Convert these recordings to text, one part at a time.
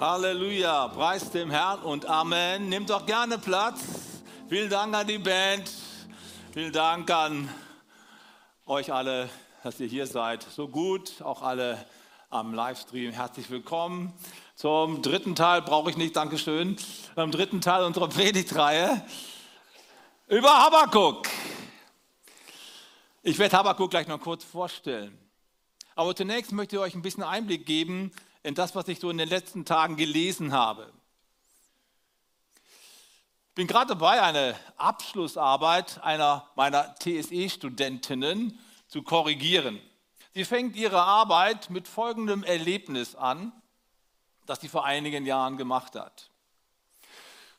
Halleluja, preis dem Herrn und Amen. Nehmt doch gerne Platz. Vielen Dank an die Band. Vielen Dank an euch alle, dass ihr hier seid. So gut, auch alle am Livestream. Herzlich willkommen. Zum dritten Teil brauche ich nicht, Dankeschön. Beim dritten Teil unserer Predigtreihe über Habakkuk. Ich werde Habakkuk gleich noch kurz vorstellen. Aber zunächst möchte ich euch ein bisschen Einblick geben in das, was ich so in den letzten Tagen gelesen habe. Ich bin gerade dabei, eine Abschlussarbeit einer meiner TSE-Studentinnen zu korrigieren. Sie fängt ihre Arbeit mit folgendem Erlebnis an, das sie vor einigen Jahren gemacht hat.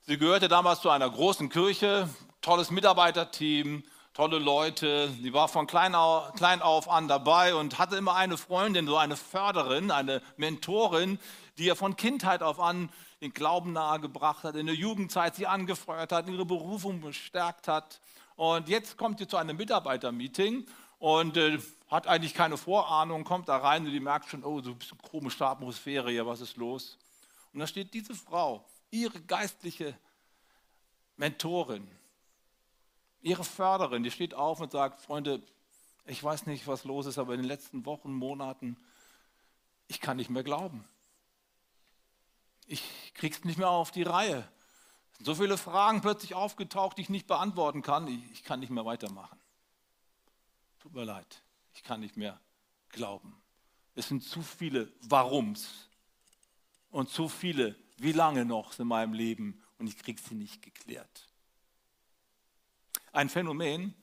Sie gehörte damals zu einer großen Kirche, tolles Mitarbeiterteam, tolle Leute. Sie war von klein auf, an dabei und hatte immer eine Freundin, so eine Förderin, eine Mentorin, die ihr von Kindheit auf an den Glauben nahegebracht hat, in der Jugendzeit sie angefeuert hat, ihre Berufung bestärkt hat. Und jetzt kommt sie zu einem Mitarbeitermeeting und äh, hat eigentlich keine Vorahnung, kommt da rein und die merkt schon, oh, so ein komische Atmosphäre hier, was ist los? Und da steht diese Frau, ihre geistliche Mentorin, ihre Förderin, die steht auf und sagt, Freunde, ich weiß nicht, was los ist, aber in den letzten Wochen, Monaten, ich kann nicht mehr glauben. Ich krieg's nicht mehr auf die Reihe. So viele Fragen plötzlich aufgetaucht, die ich nicht beantworten kann. Ich, ich kann nicht mehr weitermachen. Tut mir leid, ich kann nicht mehr glauben. Es sind zu viele Warums und zu viele, wie lange noch in meinem Leben und ich kriege sie nicht geklärt. Ein Phänomen,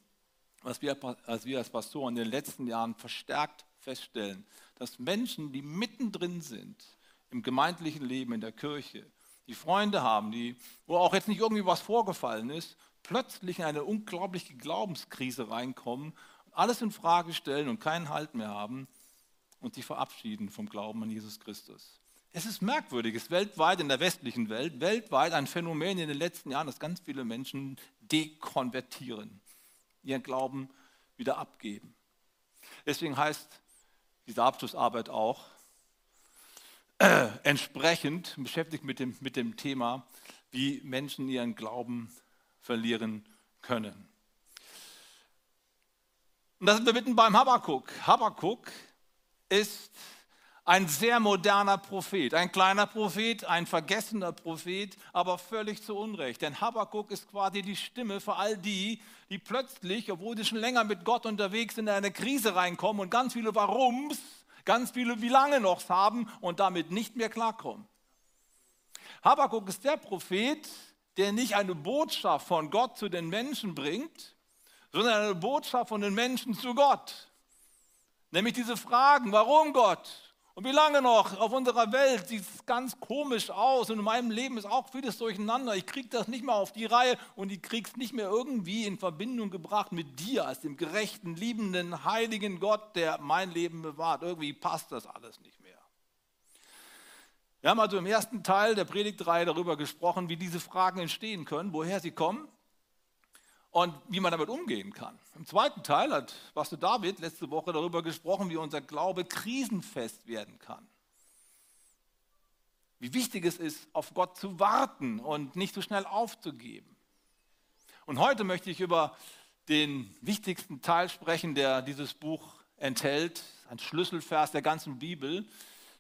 was wir, was wir als Pastoren in den letzten Jahren verstärkt feststellen, dass Menschen, die mittendrin sind im gemeindlichen Leben, in der Kirche, die Freunde haben, die, wo auch jetzt nicht irgendwie was vorgefallen ist, plötzlich in eine unglaubliche Glaubenskrise reinkommen, alles in Frage stellen und keinen Halt mehr haben und sich verabschieden vom Glauben an Jesus Christus. Es ist merkwürdig, es ist weltweit in der westlichen Welt, weltweit ein Phänomen in den letzten Jahren, dass ganz viele Menschen dekonvertieren, ihren Glauben wieder abgeben. Deswegen heißt diese Abschlussarbeit auch äh, entsprechend beschäftigt mit dem, mit dem Thema, wie Menschen ihren Glauben verlieren können. Und da sind wir mitten beim Habakkuk. Habakkuk ist ein sehr moderner Prophet, ein kleiner Prophet, ein vergessener Prophet, aber völlig zu Unrecht. Denn Habakkuk ist quasi die Stimme für all die, die plötzlich, obwohl sie schon länger mit Gott unterwegs sind, in eine Krise reinkommen und ganz viele Warums, ganz viele Wie lange noch haben und damit nicht mehr klarkommen. Habakkuk ist der Prophet, der nicht eine Botschaft von Gott zu den Menschen bringt, sondern eine Botschaft von den Menschen zu Gott. Nämlich diese Fragen, warum Gott? Und wie lange noch? Auf unserer Welt sieht es ganz komisch aus und in meinem Leben ist auch vieles durcheinander. Ich kriege das nicht mehr auf die Reihe und ich kriege es nicht mehr irgendwie in Verbindung gebracht mit dir als dem gerechten, liebenden, heiligen Gott, der mein Leben bewahrt. Irgendwie passt das alles nicht mehr. Wir haben also im ersten Teil der Predigtreihe darüber gesprochen, wie diese Fragen entstehen können, woher sie kommen und wie man damit umgehen kann. Im zweiten Teil hat Pastor David letzte Woche darüber gesprochen, wie unser Glaube krisenfest werden kann. Wie wichtig es ist, auf Gott zu warten und nicht so schnell aufzugeben. Und heute möchte ich über den wichtigsten Teil sprechen, der dieses Buch enthält, ein Schlüsselvers der ganzen Bibel.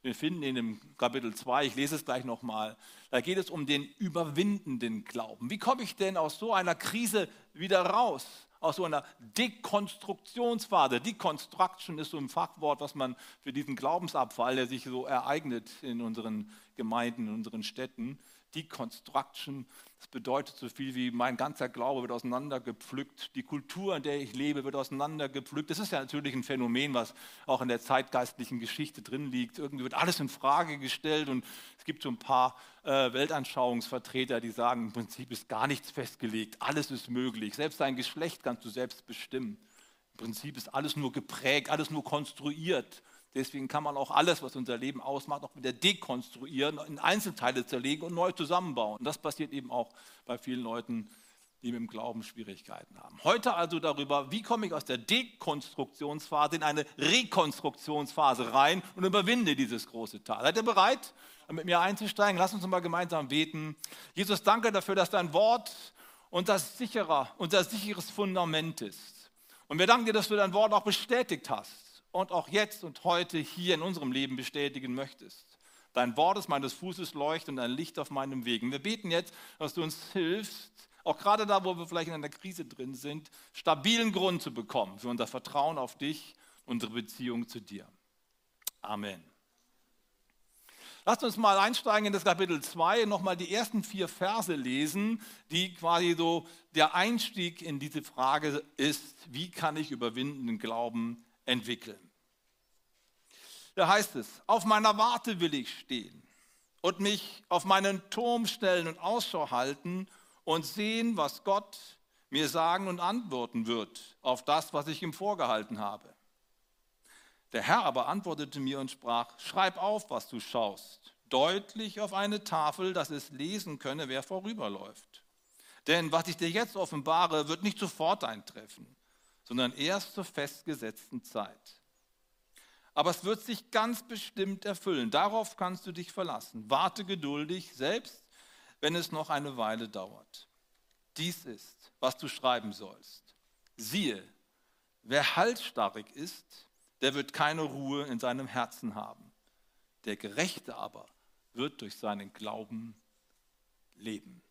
Wir finden ihn im Kapitel 2, ich lese es gleich nochmal. Da geht es um den überwindenden Glauben. Wie komme ich denn aus so einer Krise wieder raus? Aus so einer Dekonstruktionsphase. Deconstruction ist so ein Fachwort, was man für diesen Glaubensabfall, der sich so ereignet in unseren Gemeinden, in unseren Städten, Deconstruction, das bedeutet so viel wie mein ganzer Glaube wird auseinandergepflückt, die Kultur, in der ich lebe, wird auseinandergepflückt. Das ist ja natürlich ein Phänomen, was auch in der zeitgeistlichen Geschichte drin liegt. Irgendwie wird alles in Frage gestellt und es gibt so ein paar äh, Weltanschauungsvertreter, die sagen, im Prinzip ist gar nichts festgelegt, alles ist möglich. Selbst dein Geschlecht kannst du selbst bestimmen. Im Prinzip ist alles nur geprägt, alles nur konstruiert. Deswegen kann man auch alles, was unser Leben ausmacht, auch wieder dekonstruieren, in Einzelteile zerlegen und neu zusammenbauen. Und das passiert eben auch bei vielen Leuten die mit dem Glauben Schwierigkeiten haben. Heute also darüber, wie komme ich aus der Dekonstruktionsphase in eine Rekonstruktionsphase rein und überwinde dieses große Tal. Seid ihr bereit, mit mir einzusteigen? Lass uns mal gemeinsam beten. Jesus, danke dafür, dass dein Wort unser, sicherer, unser sicheres Fundament ist. Und wir danken dir, dass du dein Wort auch bestätigt hast und auch jetzt und heute hier in unserem Leben bestätigen möchtest. Dein Wort ist meines Fußes Leucht und ein Licht auf meinem Weg. Und wir beten jetzt, dass du uns hilfst, auch gerade da, wo wir vielleicht in einer Krise drin sind, stabilen Grund zu bekommen für unser Vertrauen auf dich, unsere Beziehung zu dir. Amen. Lasst uns mal einsteigen in das Kapitel 2, nochmal die ersten vier Verse lesen, die quasi so der Einstieg in diese Frage ist, wie kann ich überwindenden Glauben entwickeln. Da heißt es, auf meiner Warte will ich stehen und mich auf meinen Turm stellen und Ausschau halten und sehen, was Gott mir sagen und antworten wird auf das, was ich ihm vorgehalten habe. Der Herr aber antwortete mir und sprach, schreib auf, was du schaust, deutlich auf eine Tafel, dass es lesen könne, wer vorüberläuft. Denn was ich dir jetzt offenbare, wird nicht sofort eintreffen, sondern erst zur festgesetzten Zeit. Aber es wird sich ganz bestimmt erfüllen. Darauf kannst du dich verlassen. Warte geduldig, selbst wenn es noch eine Weile dauert. Dies ist, was du schreiben sollst. Siehe, wer halsstarrig ist, der wird keine Ruhe in seinem Herzen haben. Der Gerechte aber wird durch seinen Glauben leben.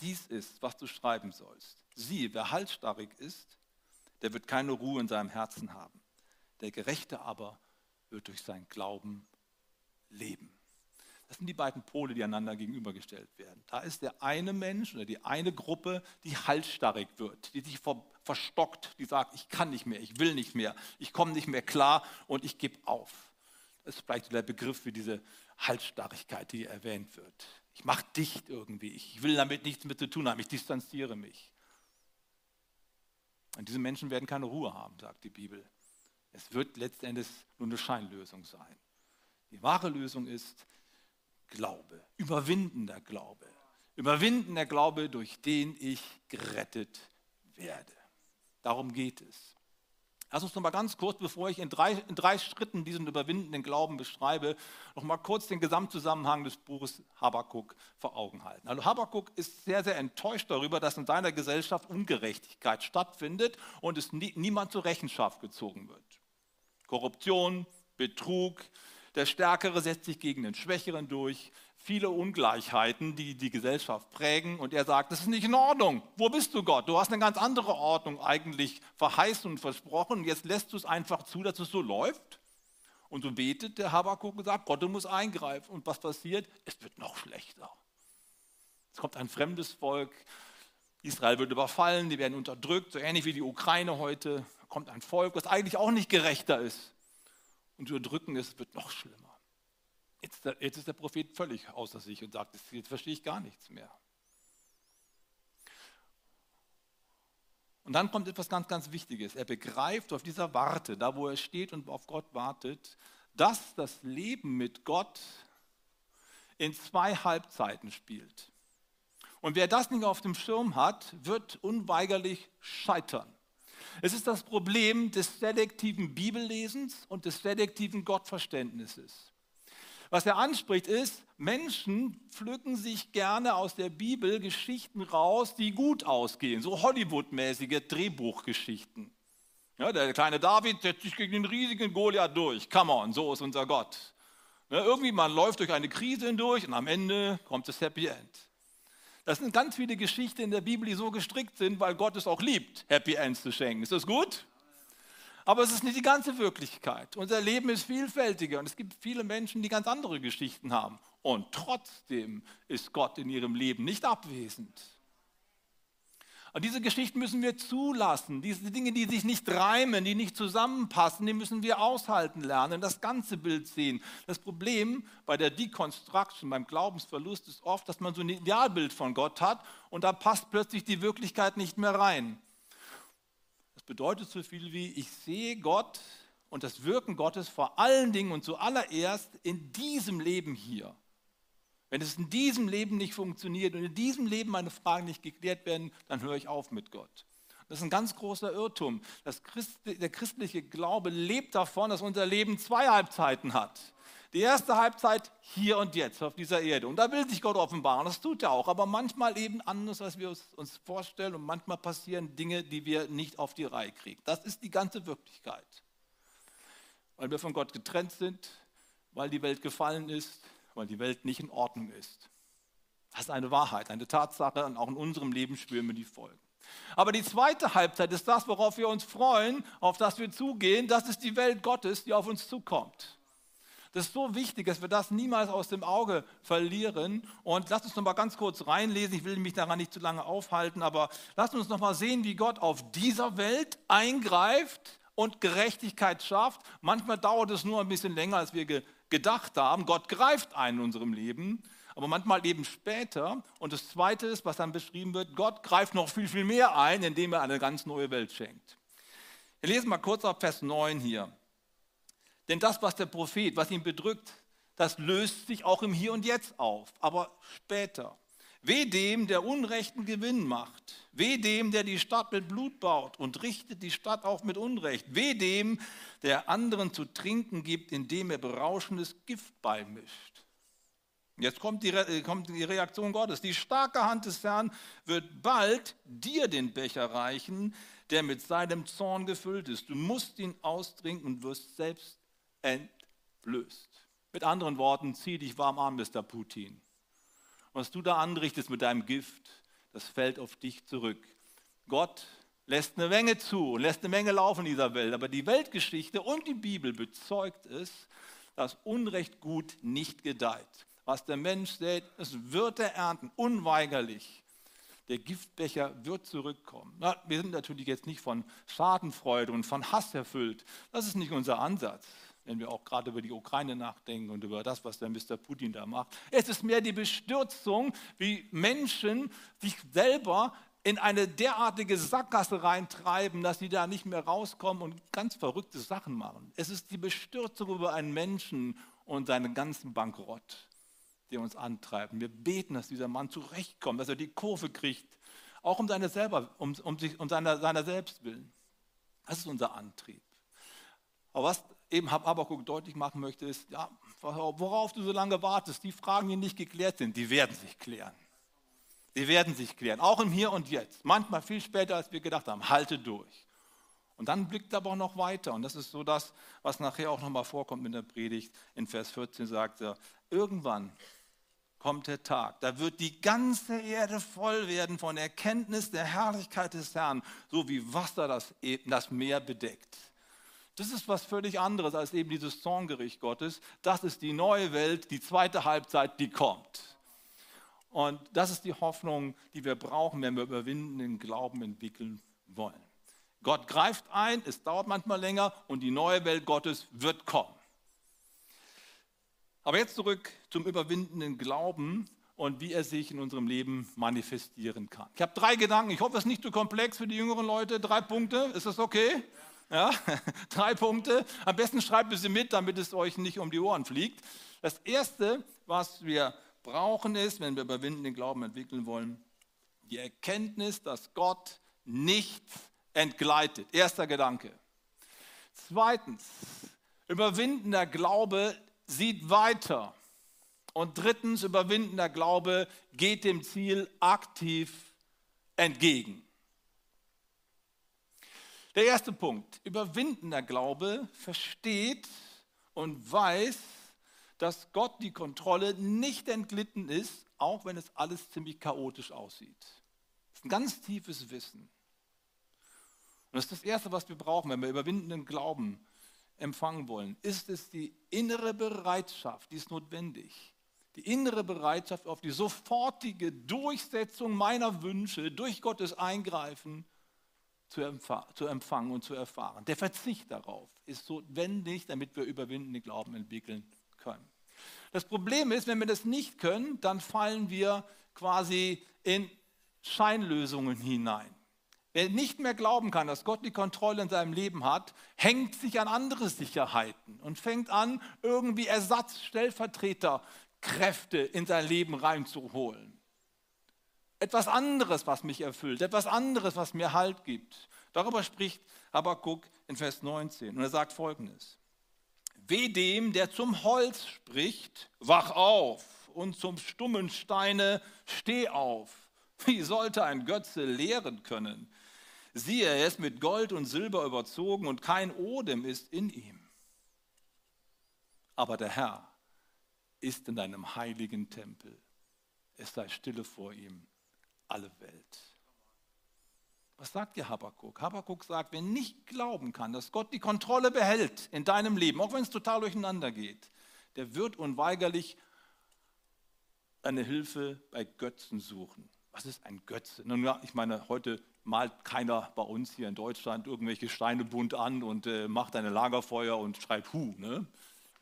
Dies ist, was du schreiben sollst. Siehe, wer halsstarrig ist, der wird keine Ruhe in seinem Herzen haben. Der Gerechte aber wird durch seinen Glauben leben. Das sind die beiden Pole, die einander gegenübergestellt werden. Da ist der eine Mensch oder die eine Gruppe, die halsstarrig wird, die sich verstockt, die sagt, ich kann nicht mehr, ich will nicht mehr, ich komme nicht mehr klar und ich gebe auf. Das ist vielleicht der Begriff für diese Halsstarrigkeit, die erwähnt wird. Ich mache dicht irgendwie, ich will damit nichts mehr zu tun haben, ich distanziere mich. Und diese Menschen werden keine Ruhe haben, sagt die Bibel. Es wird letztendlich nur eine Scheinlösung sein. Die wahre Lösung ist, Glaube, überwindender Glaube. Überwindender Glaube, durch den ich gerettet werde. Darum geht es. Lass uns noch mal ganz kurz, bevor ich in drei, in drei Schritten diesen überwindenden Glauben beschreibe, noch mal kurz den Gesamtzusammenhang des Buches Habakkuk vor Augen halten. Also Habakkuk ist sehr, sehr enttäuscht darüber, dass in seiner Gesellschaft Ungerechtigkeit stattfindet und es nie, niemand zur Rechenschaft gezogen wird. Korruption, Betrug, der Stärkere setzt sich gegen den Schwächeren durch. Viele Ungleichheiten, die die Gesellschaft prägen. Und er sagt, das ist nicht in Ordnung. Wo bist du, Gott? Du hast eine ganz andere Ordnung eigentlich verheißen und versprochen. Jetzt lässt du es einfach zu, dass es so läuft. Und so betet der Habakkuk und sagt, Gott, du musst eingreifen. Und was passiert? Es wird noch schlechter. Es kommt ein fremdes Volk. Israel wird überfallen, die werden unterdrückt, so ähnlich wie die Ukraine heute. Da kommt ein Volk, das eigentlich auch nicht gerechter ist und unterdrücken es, wird noch schlimmer. Jetzt, jetzt ist der Prophet völlig außer sich und sagt, jetzt verstehe ich gar nichts mehr. Und dann kommt etwas ganz, ganz Wichtiges. Er begreift auf dieser Warte, da wo er steht und auf Gott wartet, dass das Leben mit Gott in zwei Halbzeiten spielt. Und wer das nicht auf dem Schirm hat, wird unweigerlich scheitern. Es ist das Problem des selektiven Bibellesens und des selektiven Gottverständnisses. Was er anspricht ist, Menschen pflücken sich gerne aus der Bibel Geschichten raus, die gut ausgehen, so Hollywood-mäßige Drehbuchgeschichten. Ja, der kleine David setzt sich gegen den riesigen Goliath durch. Come on, so ist unser Gott. Ja, irgendwie man läuft durch eine Krise hindurch und am Ende kommt das Happy End. Das sind ganz viele Geschichten in der Bibel, die so gestrickt sind, weil Gott es auch liebt, Happy Ends zu schenken. Ist das gut? Aber es ist nicht die ganze Wirklichkeit. Unser Leben ist vielfältiger und es gibt viele Menschen, die ganz andere Geschichten haben. Und trotzdem ist Gott in ihrem Leben nicht abwesend. Und diese Geschichten müssen wir zulassen. Diese Dinge, die sich nicht reimen, die nicht zusammenpassen, die müssen wir aushalten lernen, das ganze Bild sehen. Das Problem bei der Deconstruction, beim Glaubensverlust ist oft, dass man so ein Idealbild von Gott hat und da passt plötzlich die Wirklichkeit nicht mehr rein. Das bedeutet so viel wie, ich sehe Gott und das Wirken Gottes vor allen Dingen und zuallererst in diesem Leben hier. Wenn es in diesem Leben nicht funktioniert und in diesem Leben meine Fragen nicht geklärt werden, dann höre ich auf mit Gott. Das ist ein ganz großer Irrtum. Christ, der christliche Glaube lebt davon, dass unser Leben zwei Halbzeiten hat. Die erste Halbzeit hier und jetzt auf dieser Erde. Und da will sich Gott offenbaren, das tut er auch. Aber manchmal eben anders, als wir uns vorstellen. Und manchmal passieren Dinge, die wir nicht auf die Reihe kriegen. Das ist die ganze Wirklichkeit. Weil wir von Gott getrennt sind, weil die Welt gefallen ist, weil die Welt nicht in Ordnung ist. Das ist eine Wahrheit, eine Tatsache und auch in unserem Leben spüren wir die Folgen. Aber die zweite Halbzeit ist das, worauf wir uns freuen, auf das wir zugehen. Das ist die Welt Gottes, die auf uns zukommt. Das ist so wichtig, dass wir das niemals aus dem Auge verlieren. Und lasst uns noch mal ganz kurz reinlesen. Ich will mich daran nicht zu lange aufhalten, aber lasst uns noch mal sehen, wie Gott auf dieser Welt eingreift und Gerechtigkeit schafft. Manchmal dauert es nur ein bisschen länger, als wir gedacht haben. Gott greift ein in unserem Leben, aber manchmal eben später. Und das Zweite ist, was dann beschrieben wird, Gott greift noch viel, viel mehr ein, indem er eine ganz neue Welt schenkt. Wir lesen mal kurz auf Vers 9 hier. Denn das, was der Prophet, was ihn bedrückt, das löst sich auch im Hier und Jetzt auf, aber später. Weh dem, der Unrechten Gewinn macht. Weh dem, der die Stadt mit Blut baut und richtet die Stadt auch mit Unrecht. Weh dem, der anderen zu trinken gibt, indem er berauschendes Gift beimischt. Jetzt kommt die, äh, kommt die Reaktion Gottes. Die starke Hand des Herrn wird bald dir den Becher reichen, der mit seinem Zorn gefüllt ist. Du musst ihn austrinken und wirst selbst entblößt. Mit anderen Worten, zieh dich warm an, Mr. Putin. Was du da anrichtest mit deinem Gift, das fällt auf dich zurück. Gott lässt eine Menge zu und lässt eine Menge laufen in dieser Welt. Aber die Weltgeschichte und die Bibel bezeugt es, dass Unrecht gut nicht gedeiht. Was der Mensch sät, es wird er ernten, unweigerlich. Der Giftbecher wird zurückkommen. Na, wir sind natürlich jetzt nicht von Schadenfreude und von Hass erfüllt. Das ist nicht unser Ansatz wenn wir auch gerade über die Ukraine nachdenken und über das, was der Mr. Putin da macht. Es ist mehr die Bestürzung, wie Menschen sich selber in eine derartige Sackgasse reintreiben, dass sie da nicht mehr rauskommen und ganz verrückte Sachen machen. Es ist die Bestürzung über einen Menschen und seinen ganzen Bankrott, der uns antreibt. Wir beten, dass dieser Mann zurechtkommt, dass er die Kurve kriegt, auch um, seine selber, um, um, sich, um seiner, seiner selbst willen. Das ist unser Antrieb. Aber was eben Habakkuk deutlich machen möchte, ist, ja, worauf du so lange wartest, die Fragen, die nicht geklärt sind, die werden sich klären. Die werden sich klären, auch im Hier und Jetzt. Manchmal viel später, als wir gedacht haben. Halte durch. Und dann blickt er aber auch noch weiter. Und das ist so das, was nachher auch nochmal vorkommt in der Predigt. In Vers 14 sagt er, irgendwann kommt der Tag, da wird die ganze Erde voll werden von Erkenntnis der Herrlichkeit des Herrn, so wie Wasser das, das Meer bedeckt. Das ist was völlig anderes als eben dieses Zorngericht Gottes. Das ist die neue Welt, die zweite Halbzeit, die kommt. Und das ist die Hoffnung, die wir brauchen, wenn wir überwindenden Glauben entwickeln wollen. Gott greift ein, es dauert manchmal länger und die neue Welt Gottes wird kommen. Aber jetzt zurück zum überwindenden Glauben und wie er sich in unserem Leben manifestieren kann. Ich habe drei Gedanken. Ich hoffe, es ist nicht zu komplex für die jüngeren Leute. Drei Punkte. Ist das okay? Ja, drei Punkte. Am besten schreibt ihr sie mit, damit es euch nicht um die Ohren fliegt. Das Erste, was wir brauchen, ist, wenn wir überwinden den Glauben entwickeln wollen, die Erkenntnis, dass Gott nichts entgleitet. Erster Gedanke. Zweitens, überwindender Glaube sieht weiter. Und drittens, überwindender Glaube geht dem Ziel aktiv entgegen. Der erste Punkt, überwindender Glaube versteht und weiß, dass Gott die Kontrolle nicht entglitten ist, auch wenn es alles ziemlich chaotisch aussieht. Das ist ein ganz tiefes Wissen. Und das ist das Erste, was wir brauchen, wenn wir überwindenden Glauben empfangen wollen, ist es die innere Bereitschaft, die ist notwendig. Die innere Bereitschaft auf die sofortige Durchsetzung meiner Wünsche durch Gottes Eingreifen zu, empfangen und zu erfahren. Der Verzicht darauf ist notwendig, damit wir überwindende Glauben entwickeln können. Das Problem ist, wenn wir das nicht können, dann fallen wir quasi in Scheinlösungen hinein. Wer nicht mehr glauben kann, dass Gott die Kontrolle in seinem Leben hat, hängt sich an andere Sicherheiten und fängt an, irgendwie Ersatz, Stellvertreter, Kräfte in sein Leben reinzuholen. Etwas anderes, was mich erfüllt, etwas anderes, was mir Halt gibt. Darüber spricht Habakkuk in Vers 19. Und er sagt folgendes. Weh dem, der zum Holz spricht, wach auf und zum stummen Steine, steh auf. Wie sollte ein Götze lehren können? Siehe, er ist mit Gold und Silber überzogen und kein Odem ist in ihm. Aber der Herr ist in deinem heiligen Tempel. Es sei stille vor ihm alle Welt. Was sagt dir Habakkuk? Habakkuk sagt, wer nicht glauben kann, dass Gott die Kontrolle behält in deinem Leben, auch wenn es total durcheinander geht, der wird unweigerlich eine Hilfe bei Götzen suchen. Was ist ein Götze? Nun ja, ich meine, heute malt keiner bei uns hier in Deutschland irgendwelche Steine bunt an und äh, macht ein Lagerfeuer und schreit Hu. Ne?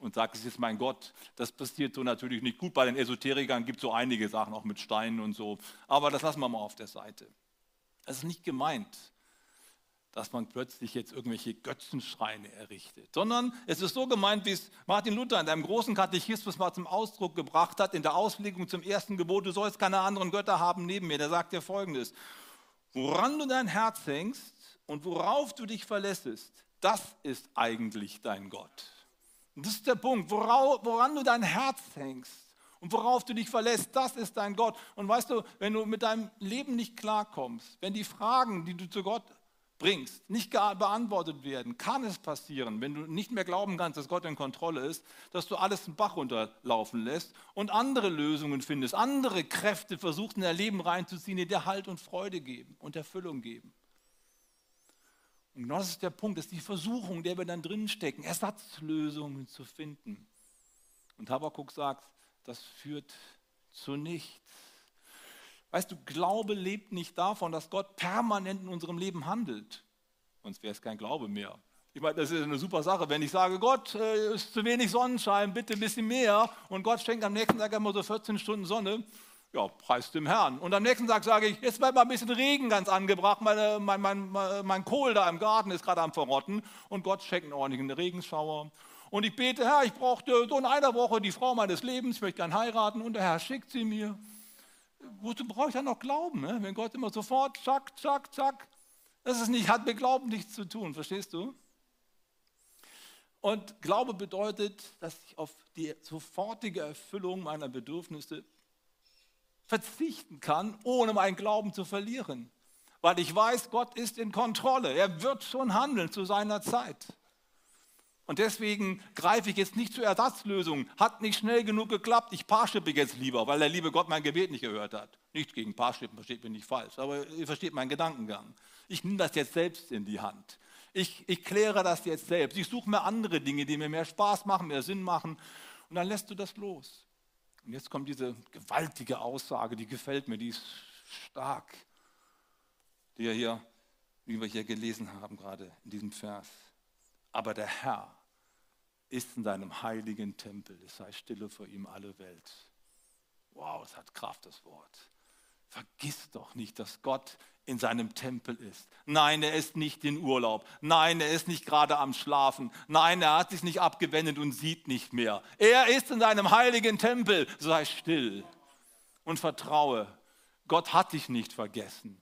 Und sagt, es ist mein Gott. Das passiert so natürlich nicht gut. Bei den Esoterikern gibt es so einige Sachen, auch mit Steinen und so. Aber das lassen wir mal auf der Seite. Das ist nicht gemeint, dass man plötzlich jetzt irgendwelche Götzenschreine errichtet, sondern es ist so gemeint, wie es Martin Luther in einem großen Katechismus mal zum Ausdruck gebracht hat, in der Auslegung zum ersten Gebot, du sollst keine anderen Götter haben neben mir. Der sagt dir folgendes, woran du dein Herz hängst und worauf du dich verlässest, das ist eigentlich dein Gott. Und das ist der Punkt, woran du dein Herz hängst und worauf du dich verlässt, das ist dein Gott. Und weißt du, wenn du mit deinem Leben nicht klarkommst, wenn die Fragen, die du zu Gott bringst, nicht beantwortet werden, kann es passieren, wenn du nicht mehr glauben kannst, dass Gott in Kontrolle ist, dass du alles den Bach runterlaufen lässt und andere Lösungen findest, andere Kräfte versuchst in dein Leben reinzuziehen, die dir Halt und Freude geben und Erfüllung geben. Und genau das ist der Punkt, das ist die Versuchung, der wir dann drin stecken, Ersatzlösungen zu finden. Und Habakkuk sagt, das führt zu nichts. Weißt du, Glaube lebt nicht davon, dass Gott permanent in unserem Leben handelt. Sonst wäre es kein Glaube mehr. Ich meine, das ist eine super Sache, wenn ich sage, Gott, es äh, ist zu wenig Sonnenschein, bitte ein bisschen mehr. Und Gott schenkt am nächsten Tag immer so 14 Stunden Sonne ja, preis dem Herrn. Und am nächsten Tag sage ich, jetzt wird mal ein bisschen Regen ganz angebracht, meine, mein, mein, mein Kohl da im Garten ist gerade am Verrotten und Gott schenkt einen ordentlichen Regenschauer. Und ich bete, Herr, ich brauchte so in einer Woche die Frau meines Lebens, ich möchte gern heiraten und der Herr schickt sie mir. Wozu brauche ich dann noch Glauben, ne? wenn Gott immer sofort, zack, zack, zack. Das ist nicht, hat mit Glauben nichts zu tun, verstehst du? Und Glaube bedeutet, dass ich auf die sofortige Erfüllung meiner Bedürfnisse verzichten kann, ohne meinen Glauben zu verlieren. Weil ich weiß, Gott ist in Kontrolle. Er wird schon handeln zu seiner Zeit. Und deswegen greife ich jetzt nicht zur Ersatzlösung. Hat nicht schnell genug geklappt. Ich paarschippe jetzt lieber, weil der liebe Gott mein Gebet nicht gehört hat. Nicht gegen Paarschippen, versteht mich nicht falsch, aber ihr versteht meinen Gedankengang. Ich nehme das jetzt selbst in die Hand. Ich, ich kläre das jetzt selbst. Ich suche mir andere Dinge, die mir mehr Spaß machen, mehr Sinn machen. Und dann lässt du das los. Und jetzt kommt diese gewaltige Aussage, die gefällt mir, die ist stark, die wir hier, wie wir hier gelesen haben gerade in diesem Vers. Aber der Herr ist in seinem heiligen Tempel, es sei stille vor ihm alle Welt. Wow, es hat Kraft, das Wort. Vergiss doch nicht, dass Gott in seinem Tempel ist. Nein, er ist nicht in Urlaub. Nein, er ist nicht gerade am Schlafen. Nein, er hat sich nicht abgewendet und sieht nicht mehr. Er ist in seinem heiligen Tempel. Sei still und vertraue. Gott hat dich nicht vergessen.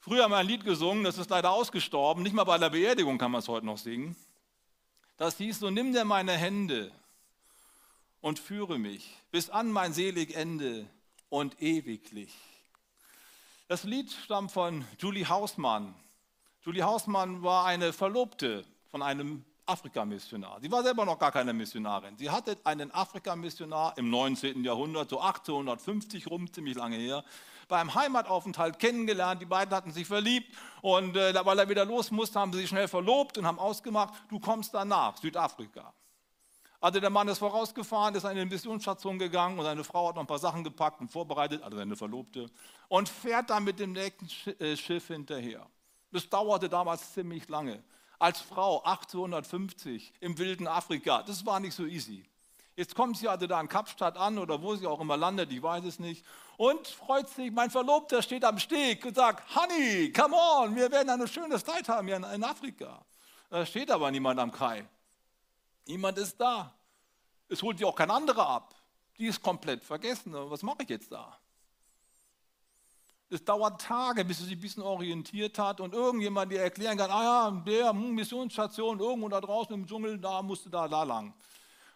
Früher haben wir ein Lied gesungen, das ist leider ausgestorben. Nicht mal bei der Beerdigung kann man es heute noch singen. Das hieß so, nimm dir meine Hände und führe mich bis an mein selig Ende und ewiglich. Das Lied stammt von Julie Hausmann. Julie Hausmann war eine Verlobte von einem Afrikamissionar. Sie war selber noch gar keine Missionarin. Sie hatte einen Afrikamissionar im 19. Jahrhundert, so 1850 rum, ziemlich lange her, beim Heimataufenthalt kennengelernt. Die beiden hatten sich verliebt und äh, weil er wieder los musste, haben sie sich schnell verlobt und haben ausgemacht, du kommst danach, Südafrika. Also der Mann ist vorausgefahren, ist an eine Missionsstation gegangen und seine Frau hat noch ein paar Sachen gepackt und vorbereitet, also seine Verlobte, und fährt dann mit dem nächsten äh, Schiff hinterher. Das dauerte damals ziemlich lange. Als Frau 1850 im wilden Afrika, das war nicht so easy. Jetzt kommt sie also da in Kapstadt an oder wo sie auch immer landet, ich weiß es nicht, und freut sich, mein Verlobter steht am Steg und sagt, Honey, come on, wir werden eine schöne Zeit haben hier in Afrika. Da steht aber niemand am Kai. Niemand ist da. Es holt die auch kein anderer ab. Die ist komplett vergessen. Was mache ich jetzt da? Es dauert Tage, bis sie sich ein bisschen orientiert hat und irgendjemand dir erklären kann, ah ja, der hm, Missionsstation irgendwo da draußen im Dschungel, da musste da, da lang.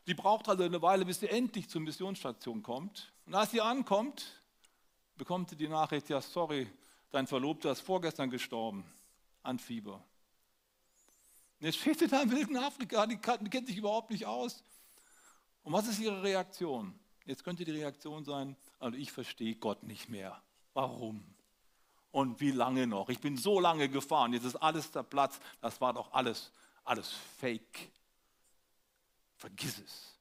Sie braucht also eine Weile, bis sie endlich zur Missionsstation kommt. Und als sie ankommt, bekommt sie die Nachricht, ja sorry, dein Verlobter ist vorgestern gestorben an Fieber. Und jetzt steht sie da im wilden Afrika, die, kennt sich überhaupt nicht aus. Und was ist ihre Reaktion? Jetzt könnte die Reaktion sein, also ich verstehe Gott nicht mehr. Warum? Und wie lange noch? Ich bin so lange gefahren, jetzt ist alles der Platz. Das war doch alles, alles Fake. Vergiss es.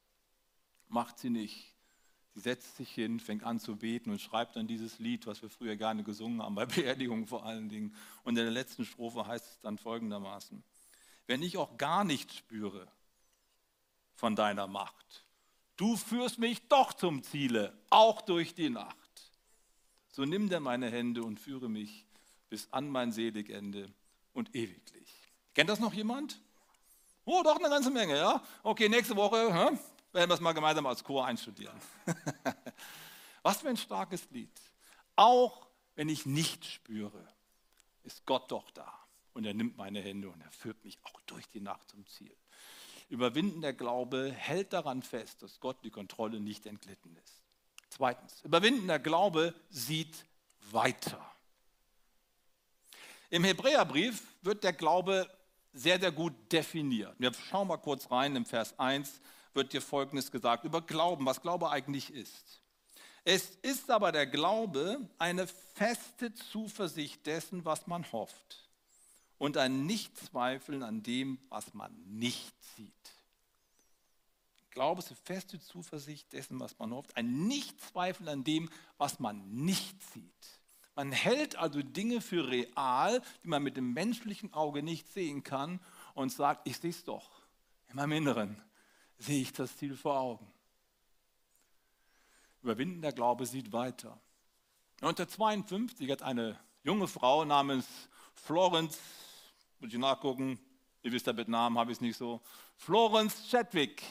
Macht sie nicht. Sie setzt sich hin, fängt an zu beten und schreibt dann dieses Lied, was wir früher gerne gesungen haben, bei Beerdigungen vor allen Dingen. Und in der letzten Strophe heißt es dann folgendermaßen, wenn ich auch gar nichts spüre von deiner Macht, du führst mich doch zum Ziele, auch durch die Nacht. So nimm dir meine Hände und führe mich bis an mein Seligende und ewiglich. Kennt das noch jemand? Oh, doch eine ganze Menge, ja? Okay, nächste Woche hä? werden wir es mal gemeinsam als Chor einstudieren. Was für ein starkes Lied. Auch wenn ich nicht spüre, ist Gott doch da. Und er nimmt meine Hände und er führt mich auch durch die Nacht zum Ziel. Überwinden der Glaube hält daran fest, dass Gott die Kontrolle nicht entglitten ist. Zweitens, überwindender Glaube sieht weiter. Im Hebräerbrief wird der Glaube sehr, sehr gut definiert. Wir schauen mal kurz rein, im Vers 1 wird dir Folgendes gesagt über Glauben, was Glaube eigentlich ist. Es ist aber der Glaube eine feste Zuversicht dessen, was man hofft und ein Nichtzweifeln an dem, was man nicht sieht. Glaube ist eine feste Zuversicht dessen, was man hofft, ein Nichtzweifeln an dem, was man nicht sieht. Man hält also Dinge für real, die man mit dem menschlichen Auge nicht sehen kann und sagt, ich sehe es doch. In meinem Inneren sehe ich das Ziel vor Augen. Überwindender Glaube sieht weiter. 1952 hat eine junge Frau namens Florence, muss ich nachgucken, ihr wisst ja mit Namen habe ich es nicht so, Florence Chadwick.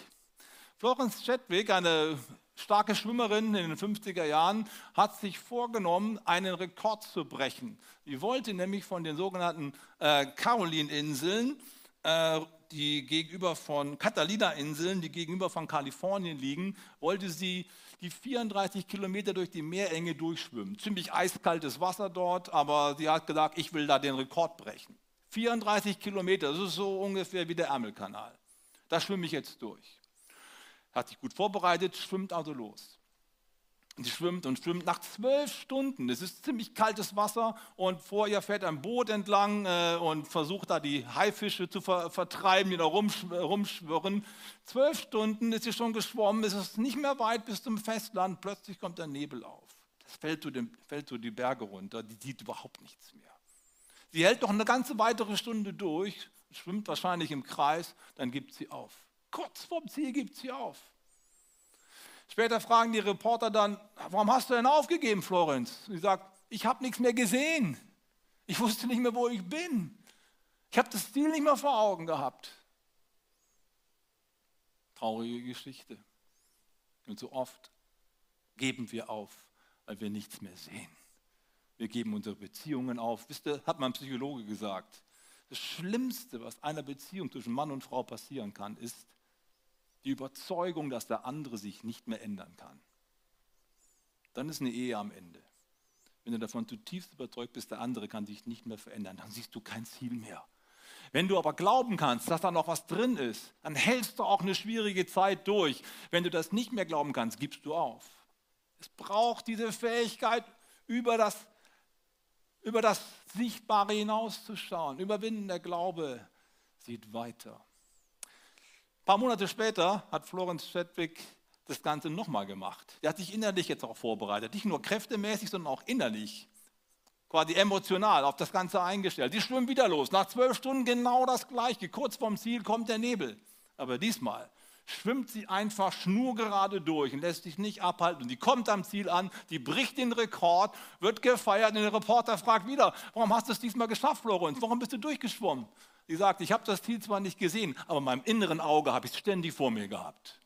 Florence Chadwick, eine starke Schwimmerin in den 50er Jahren, hat sich vorgenommen, einen Rekord zu brechen. Sie wollte nämlich von den sogenannten äh, Caroline-Inseln, äh, die gegenüber von Catalina-Inseln, die gegenüber von Kalifornien liegen, wollte sie die 34 Kilometer durch die Meerenge durchschwimmen. Ziemlich eiskaltes Wasser dort, aber sie hat gesagt, ich will da den Rekord brechen. 34 Kilometer, das ist so ungefähr wie der Ärmelkanal. Da schwimme ich jetzt durch hat sich gut vorbereitet, schwimmt also los. Sie schwimmt und schwimmt nach zwölf Stunden. Es ist ziemlich kaltes Wasser und vor ihr fährt ein Boot entlang äh, und versucht da die Haifische zu ver vertreiben, die da rumsch rumschwirren. Zwölf Stunden ist sie schon geschwommen, es ist nicht mehr weit bis zum Festland. Plötzlich kommt der Nebel auf. Den, fällt so die Berge runter, die sieht überhaupt nichts mehr. Sie hält noch eine ganze weitere Stunde durch, schwimmt wahrscheinlich im Kreis, dann gibt sie auf. Kurz vorm Ziel gibt sie auf. Später fragen die Reporter dann, warum hast du denn aufgegeben, Florenz? Sie sagt, ich habe nichts mehr gesehen. Ich wusste nicht mehr, wo ich bin. Ich habe das Ziel nicht mehr vor Augen gehabt. Traurige Geschichte. Und so oft geben wir auf, weil wir nichts mehr sehen. Wir geben unsere Beziehungen auf. Wisst ihr, hat mein Psychologe gesagt, das Schlimmste, was einer Beziehung zwischen Mann und Frau passieren kann, ist, die Überzeugung, dass der andere sich nicht mehr ändern kann, dann ist eine Ehe am Ende. Wenn du davon zutiefst überzeugt bist, der andere kann sich nicht mehr verändern, dann siehst du kein Ziel mehr. Wenn du aber glauben kannst, dass da noch was drin ist, dann hältst du auch eine schwierige Zeit durch. Wenn du das nicht mehr glauben kannst, gibst du auf. Es braucht diese Fähigkeit, über das, über das Sichtbare hinauszuschauen. Überwinden der Glaube sieht weiter paar Monate später hat Florence Chadwick das Ganze nochmal gemacht. Er hat sich innerlich jetzt auch vorbereitet. Nicht nur kräftemäßig, sondern auch innerlich. Quasi emotional auf das Ganze eingestellt. Die schwimmen wieder los. Nach zwölf Stunden genau das Gleiche. Kurz vorm Ziel kommt der Nebel. Aber diesmal schwimmt sie einfach schnurgerade durch und lässt sich nicht abhalten. Und die kommt am Ziel an, die bricht den Rekord, wird gefeiert und der Reporter fragt wieder, warum hast du es diesmal geschafft, Florenz? Warum bist du durchgeschwommen? Sie sagt, ich habe das Ziel zwar nicht gesehen, aber in meinem inneren Auge habe ich es ständig vor mir gehabt.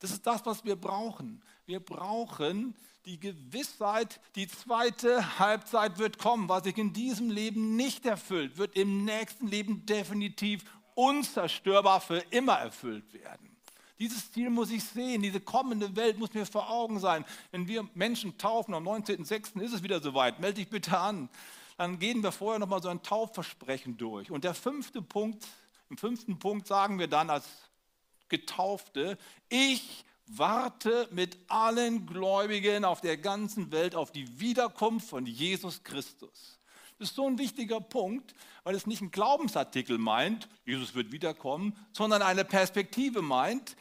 Das ist das, was wir brauchen. Wir brauchen die Gewissheit, die zweite Halbzeit wird kommen. Was sich in diesem Leben nicht erfüllt, wird im nächsten Leben definitiv unzerstörbar für immer erfüllt werden. Dieses Ziel muss ich sehen, diese kommende Welt muss mir vor Augen sein. Wenn wir Menschen taufen am 19.06. ist es wieder soweit, melde dich bitte an. Dann gehen wir vorher nochmal so ein Taufversprechen durch. Und der fünfte Punkt, im fünften Punkt sagen wir dann als Getaufte, ich warte mit allen Gläubigen auf der ganzen Welt auf die Wiederkunft von Jesus Christus. Das ist so ein wichtiger Punkt, weil es nicht ein Glaubensartikel meint, Jesus wird wiederkommen, sondern eine Perspektive meint,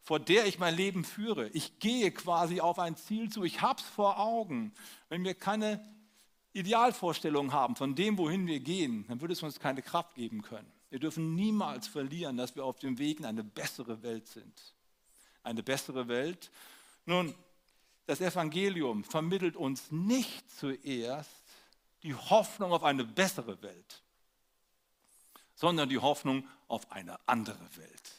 vor der ich mein Leben führe. Ich gehe quasi auf ein Ziel zu, ich habe es vor Augen. Wenn wir keine Idealvorstellung haben von dem, wohin wir gehen, dann würde es uns keine Kraft geben können. Wir dürfen niemals verlieren, dass wir auf dem Weg in eine bessere Welt sind. Eine bessere Welt. Nun, das Evangelium vermittelt uns nicht zuerst die Hoffnung auf eine bessere Welt, sondern die Hoffnung auf eine andere Welt.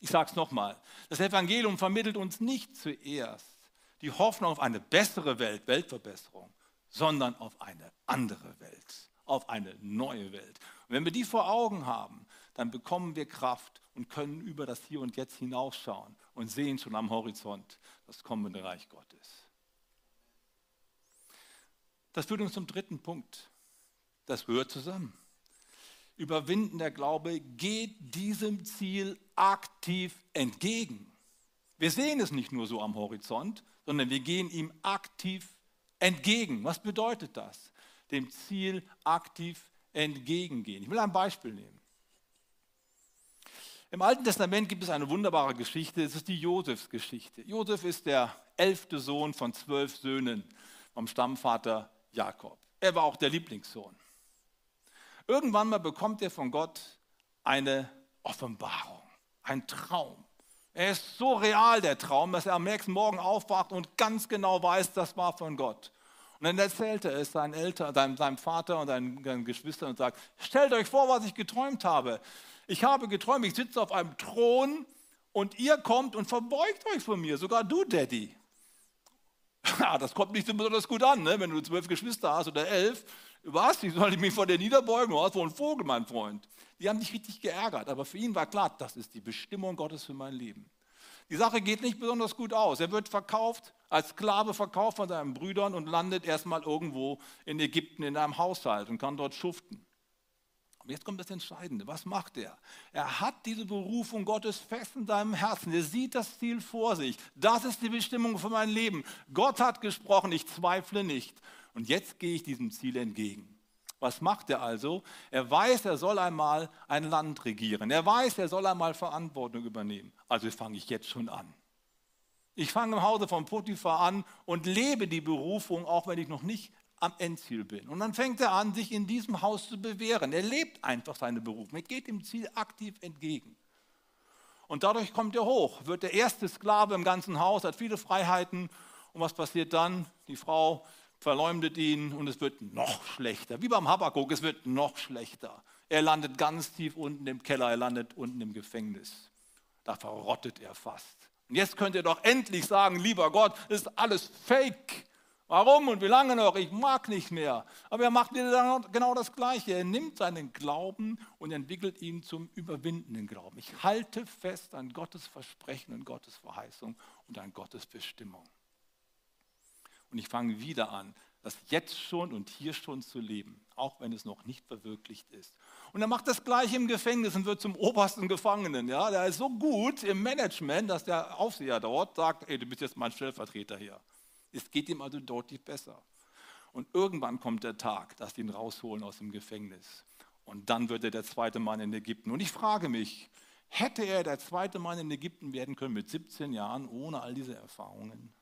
Ich sage es nochmal, das Evangelium vermittelt uns nicht zuerst die Hoffnung auf eine bessere Welt, Weltverbesserung, sondern auf eine andere Welt, auf eine neue Welt. Und wenn wir die vor Augen haben, dann bekommen wir Kraft und können über das Hier und Jetzt hinausschauen und sehen schon am Horizont das kommende Reich Gottes. Das führt uns zum dritten Punkt. Das gehört zusammen. Überwinden der Glaube geht diesem Ziel aktiv entgegen. Wir sehen es nicht nur so am Horizont, sondern wir gehen ihm aktiv entgegen. Was bedeutet das? Dem Ziel aktiv entgegengehen. Ich will ein Beispiel nehmen. Im Alten Testament gibt es eine wunderbare Geschichte, es ist die Josefs-Geschichte. Josef ist der elfte Sohn von zwölf Söhnen vom Stammvater Jakob. Er war auch der Lieblingssohn. Irgendwann mal bekommt er von Gott eine Offenbarung, ein Traum. Er ist so real, der Traum, dass er am nächsten Morgen aufwacht und ganz genau weiß, das war von Gott. Und dann erzählt er es seinen Eltern, seinem, seinem Vater und seinen, Geschwistern und sagt, stellt euch vor, was ich geträumt habe. Ich habe geträumt, ich sitze auf einem Thron und ihr kommt und verbeugt euch vor mir, sogar du, Daddy. Ja, das kommt nicht so besonders gut an, ne? wenn du zwölf Geschwister hast oder elf. Was? Wie soll ich mich vor dir niederbeugen? Du hast wohl einen Vogel, mein Freund. Die haben dich richtig geärgert, aber für ihn war klar, das ist die Bestimmung Gottes für mein Leben. Die Sache geht nicht besonders gut aus. Er wird verkauft, als Sklave verkauft von seinen Brüdern und landet erstmal irgendwo in Ägypten in einem Haushalt und kann dort schuften. Jetzt kommt das Entscheidende. Was macht er? Er hat diese Berufung Gottes fest in seinem Herzen. Er sieht das Ziel vor sich. Das ist die Bestimmung für mein Leben. Gott hat gesprochen, ich zweifle nicht. Und jetzt gehe ich diesem Ziel entgegen. Was macht er also? Er weiß, er soll einmal ein Land regieren. Er weiß, er soll einmal Verantwortung übernehmen. Also fange ich jetzt schon an. Ich fange im Hause von Potiphar an und lebe die Berufung, auch wenn ich noch nicht am Endziel bin. Und dann fängt er an, sich in diesem Haus zu bewähren. Er lebt einfach seine Berufung. Er geht dem Ziel aktiv entgegen. Und dadurch kommt er hoch, wird der erste Sklave im ganzen Haus, hat viele Freiheiten. Und was passiert dann? Die Frau verleumdet ihn und es wird noch schlechter. Wie beim Habakkuk, es wird noch schlechter. Er landet ganz tief unten im Keller, er landet unten im Gefängnis. Da verrottet er fast. Und jetzt könnt ihr doch endlich sagen, lieber Gott, das ist alles Fake. Warum und wie lange noch? Ich mag nicht mehr. Aber er macht wieder genau das Gleiche. Er nimmt seinen Glauben und entwickelt ihn zum überwindenden Glauben. Ich halte fest an Gottes Versprechen und Gottes Verheißung und an Gottes Bestimmung. Und ich fange wieder an, das jetzt schon und hier schon zu leben, auch wenn es noch nicht verwirklicht ist. Und er macht das Gleiche im Gefängnis und wird zum obersten Gefangenen. Ja? Der ist so gut im Management, dass der Aufseher dort sagt, ey, du bist jetzt mein Stellvertreter hier. Es geht ihm also deutlich besser. Und irgendwann kommt der Tag, dass sie ihn rausholen aus dem Gefängnis. Und dann wird er der zweite Mann in Ägypten. Und ich frage mich, hätte er der zweite Mann in Ägypten werden können mit 17 Jahren ohne all diese Erfahrungen?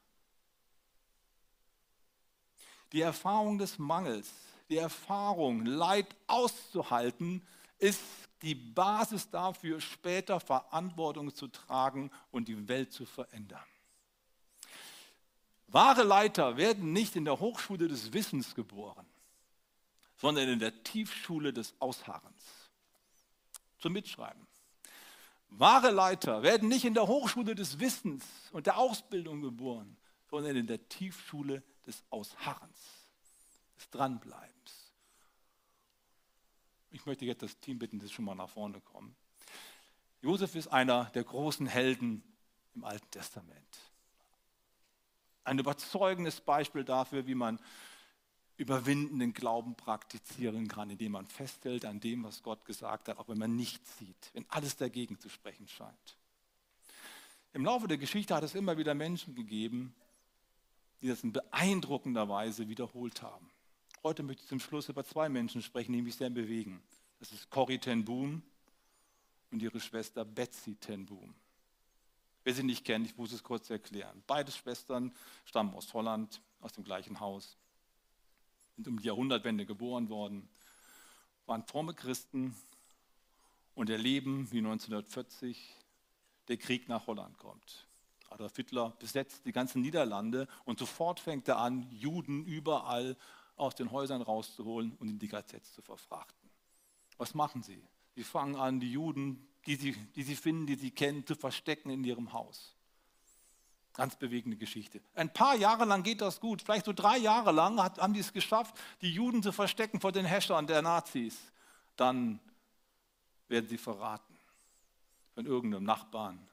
Die Erfahrung des Mangels, die Erfahrung, Leid auszuhalten, ist die Basis dafür, später Verantwortung zu tragen und die Welt zu verändern. Wahre Leiter werden nicht in der Hochschule des Wissens geboren, sondern in der Tiefschule des Ausharrens. Zum Mitschreiben. Wahre Leiter werden nicht in der Hochschule des Wissens und der Ausbildung geboren, sondern in der Tiefschule des Ausharrens, des Dranbleibens. Ich möchte jetzt das Team bitten, dass schon mal nach vorne kommen. Josef ist einer der großen Helden im Alten Testament. Ein überzeugendes Beispiel dafür, wie man überwindenden Glauben praktizieren kann, indem man festhält an dem, was Gott gesagt hat, auch wenn man nichts sieht, wenn alles dagegen zu sprechen scheint. Im Laufe der Geschichte hat es immer wieder Menschen gegeben, die das in beeindruckender Weise wiederholt haben. Heute möchte ich zum Schluss über zwei Menschen sprechen, die mich sehr bewegen. Das ist Corrie ten Boom und ihre Schwester Betsy ten Boom. Wer sie nicht kennt, ich muss es kurz erklären. Beide Schwestern stammen aus Holland, aus dem gleichen Haus sind um die Jahrhundertwende geboren worden, waren fromme Christen und erleben, wie 1940 der Krieg nach Holland kommt. Adolf Hitler besetzt die ganzen Niederlande und sofort fängt er an, Juden überall aus den Häusern rauszuholen und in die KZs zu verfrachten. Was machen sie? Sie fangen an, die Juden, die sie, die sie finden, die sie kennen, zu verstecken in ihrem Haus. Ganz bewegende Geschichte. Ein paar Jahre lang geht das gut. Vielleicht so drei Jahre lang hat, haben die es geschafft, die Juden zu verstecken vor den Häschern der Nazis. Dann werden sie verraten von irgendeinem Nachbarn.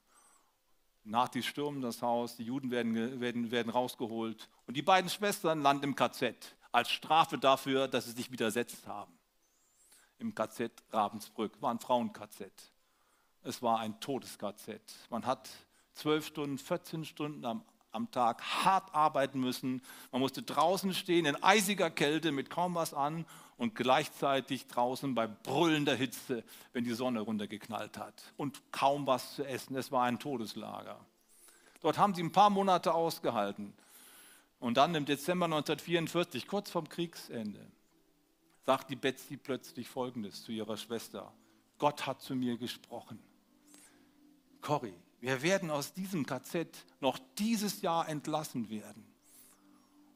Nazis stürmen das Haus, die Juden werden, werden, werden rausgeholt und die beiden Schwestern landen im KZ als Strafe dafür, dass sie sich widersetzt haben. Im KZ Ravensbrück war ein Frauen-KZ. Es war ein Todes-KZ. Man hat 12 Stunden, 14 Stunden am, am Tag hart arbeiten müssen. Man musste draußen stehen in eisiger Kälte mit kaum was an und gleichzeitig draußen bei brüllender Hitze, wenn die Sonne runtergeknallt hat und kaum was zu essen. Es war ein Todeslager. Dort haben sie ein paar Monate ausgehalten. Und dann im Dezember 1944, kurz vorm Kriegsende, sagt die Betsy plötzlich Folgendes zu ihrer Schwester. Gott hat zu mir gesprochen. Corrie, wir werden aus diesem KZ noch dieses Jahr entlassen werden.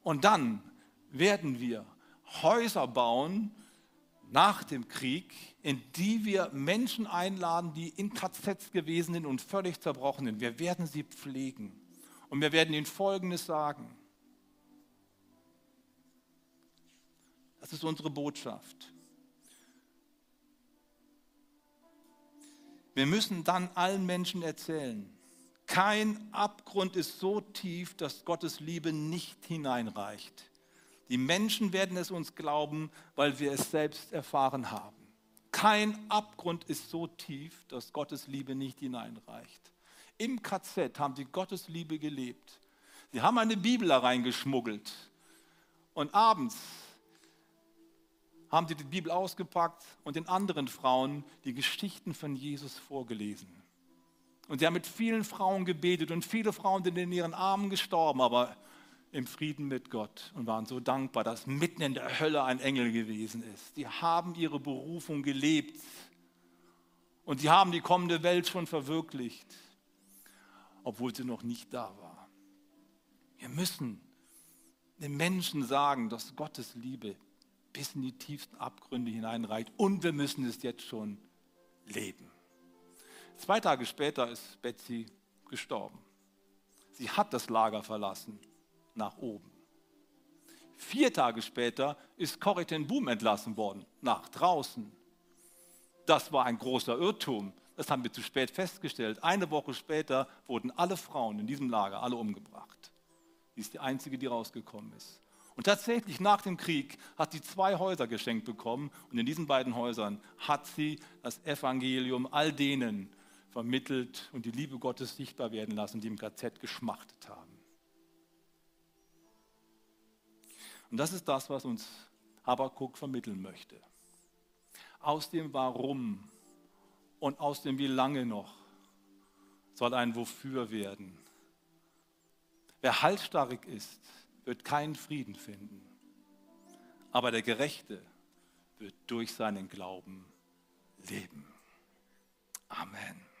Und dann werden wir Häuser bauen nach dem Krieg, in die wir Menschen einladen, die in KZs gewesen sind und völlig zerbrochen sind. Wir werden sie pflegen. Und wir werden ihnen Folgendes sagen. Das ist unsere Botschaft. Wir müssen dann allen Menschen erzählen, kein Abgrund ist so tief, dass Gottes Liebe nicht hineinreicht. Die Menschen werden es uns glauben, weil wir es selbst erfahren haben. Kein Abgrund ist so tief, dass Gottes Liebe nicht hineinreicht. Im KZ haben sie Gottes Liebe gelebt. Sie haben eine Bibel da reingeschmuggelt. Und abends haben sie die Bibel ausgepackt und den anderen Frauen die Geschichten von Jesus vorgelesen. Und sie haben mit vielen Frauen gebetet und viele Frauen sind in ihren Armen gestorben, aber im Frieden mit Gott und waren so dankbar, dass mitten in der Hölle ein Engel gewesen ist. Die haben ihre Berufung gelebt und sie haben die kommende Welt schon verwirklicht, obwohl sie noch nicht da war. Wir müssen den Menschen sagen, dass Gottes Liebe bis in die tiefsten Abgründe hineinreicht. Und wir müssen es jetzt schon leben. Zwei Tage später ist Betsy gestorben. Sie hat das Lager verlassen, nach oben. Vier Tage später ist Corrie ten Boom entlassen worden, nach draußen. Das war ein großer Irrtum. Das haben wir zu spät festgestellt. Eine Woche später wurden alle Frauen in diesem Lager, alle umgebracht. Sie ist die einzige, die rausgekommen ist. Und tatsächlich nach dem Krieg hat sie zwei Häuser geschenkt bekommen und in diesen beiden Häusern hat sie das Evangelium all denen vermittelt und die Liebe Gottes sichtbar werden lassen, die im KZ geschmachtet haben. Und das ist das, was uns Habakkuk vermitteln möchte. Aus dem Warum und aus dem Wie lange noch soll ein Wofür werden. Wer halsstarrig ist, wird keinen Frieden finden. Aber der Gerechte wird durch seinen Glauben leben. Amen.